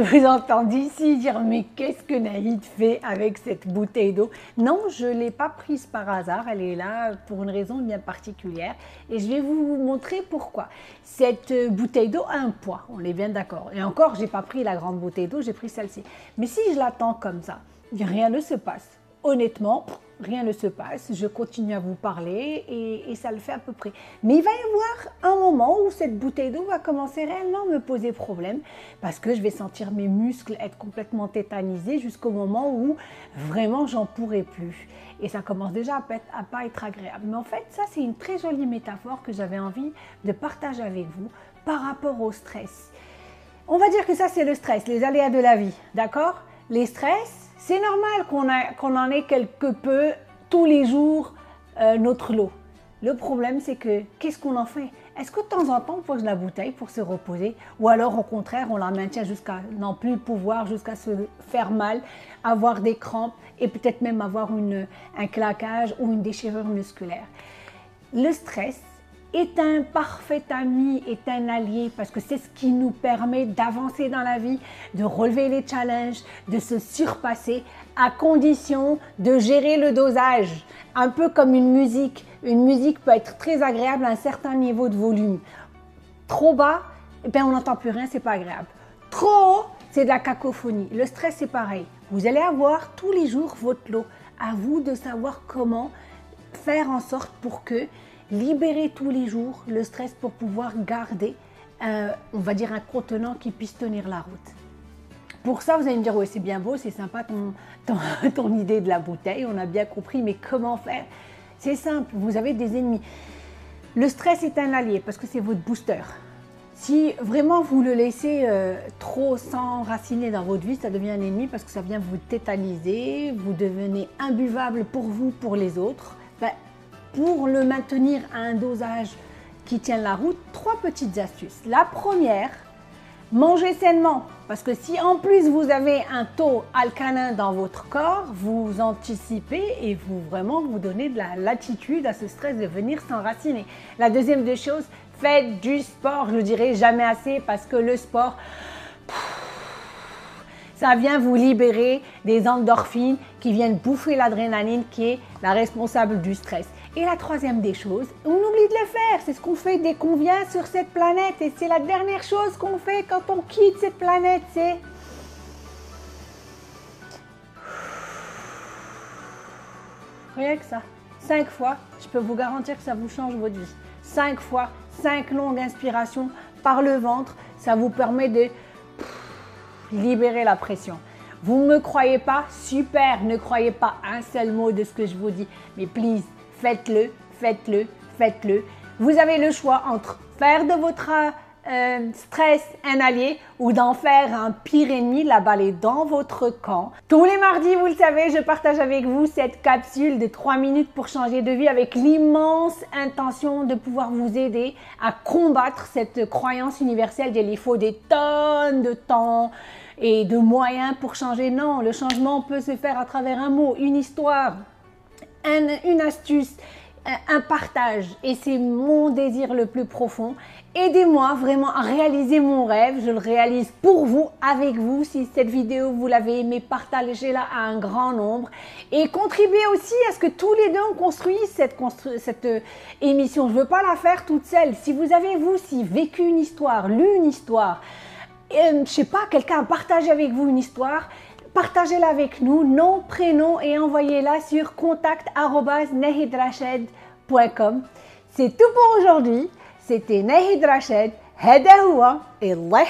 vous entends d'ici dire mais qu'est-ce que Naïd fait avec cette bouteille d'eau? Non, je ne l'ai pas prise par hasard, elle est là pour une raison bien particulière et je vais vous montrer pourquoi. Cette bouteille d'eau a un poids, on est bien d'accord. Et encore, j'ai pas pris la grande bouteille d'eau, j'ai pris celle-ci. Mais si je l'attends comme ça, rien ne se passe. Honnêtement, rien ne se passe, je continue à vous parler et, ça le fait à peu près. Mais il va y avoir un moment où cette bouteille d'eau va commencer réellement à me poser problème parce que je vais sentir mes muscles être complètement tétanisés jusqu'au moment où vraiment j'en pourrai plus. Et ça commence déjà à à pas être agréable. Mais en fait, ça c'est une très jolie métaphore que j'avais envie de partager avec vous par rapport au stress. On va dire que ça c'est le stress, les aléas de la vie, d'accord? Les stress, c'est normal qu'on en ait quelque peu tous les jours euh, notre lot. Le problème, c'est que qu'est-ce qu'on en fait? Est-ce que de temps en temps, on pose la bouteille pour se reposer? Ou alors, au contraire, on la maintient jusqu'à n'en plus pouvoir, jusqu'à se faire mal, avoir des crampes et peut-être même avoir un claquage ou une déchirure musculaire. Le stress, est un parfait ami, est un allié, parce que c'est ce qui nous permet d'avancer dans la vie, de relever les challenges, de se surpasser, à condition de gérer le dosage. Un peu comme une musique. Une musique peut être très agréable à un certain niveau de volume. Trop bas, eh bien, on n'entend plus rien, c'est pas agréable. Trop haut, c'est de la cacophonie. Le stress, c'est pareil. Vous allez avoir tous les jours votre lot. À vous de savoir comment faire en sorte pour que libérer tous les jours le stress pour pouvoir garder, euh, on va dire, un contenant qui puisse tenir la route. Pour ça, vous allez me dire, oui, c'est bien beau, c'est sympa ton, ton, idée de la bouteille, on a bien compris, mais comment faire? C'est simple, vous avez des ennemis. Le stress est un allié parce que c'est votre booster. Si vraiment vous le laissez euh, trop s'enraciner dans votre vie, ça devient un ennemi parce que ça vient vous tétaniser, vous devenez imbuvable pour vous, pour les autres. Ben, pour le maintenir à un dosage qui tient la route, trois petites astuces. La première, mangez sainement. Parce que si en plus vous avez un taux alcalin dans votre corps, vous anticipez et vous vraiment vous donnez de la latitude à ce stress de venir s'enraciner. La deuxième des choses, faites du sport. Je ne dirai jamais assez parce que le sport, ça vient vous libérer des endorphines qui viennent bouffer l'adrénaline qui est la responsable du stress. Et la troisième des choses, on oublie de le faire. C'est ce qu'on fait dès qu'on vient sur cette planète. Et c'est la dernière chose qu'on fait quand on quitte cette planète. C'est Rien que ça. Cinq fois, je peux vous garantir que ça vous change votre vie. Cinq fois, cinq longues inspirations par le ventre, ça vous permet de libérer la pression. Vous ne me croyez pas Super, ne croyez pas un seul mot de ce que je vous dis. Mais please, faites-le, faites-le, faites-le. Vous avez le choix entre faire de votre euh, stress un allié ou d'en faire un pire ennemi, la balle est dans votre camp. Tous les mardis, vous le savez, je partage avec vous cette capsule de 3 minutes pour changer de vie avec l'immense intention de pouvoir vous aider à combattre cette croyance universelle qu'il faut des tonnes de temps et de moyens pour changer. Non, le changement peut se faire à travers un mot, une histoire, une astuce, un partage. Et c'est mon désir le plus profond. Aidez-moi vraiment à réaliser mon rêve. Je le réalise pour vous, avec vous. Si cette vidéo, vous l'avez aimée, partagez-la à un grand nombre. Et contribuez aussi à ce que tous les deux, on construise cette, euh, émission. Je ne veux pas la faire toute seule. Si vous avez, vous aussi, vécu une histoire, lu une histoire, euh, je sais pas, quelqu'un a partagé avec vous une histoire, partagez-la avec nous, nom, prénom et envoyez-la sur contact.nehidrashed.com. C'est tout pour aujourd'hui. C'était Nahid Rached, Hedahoua et Allah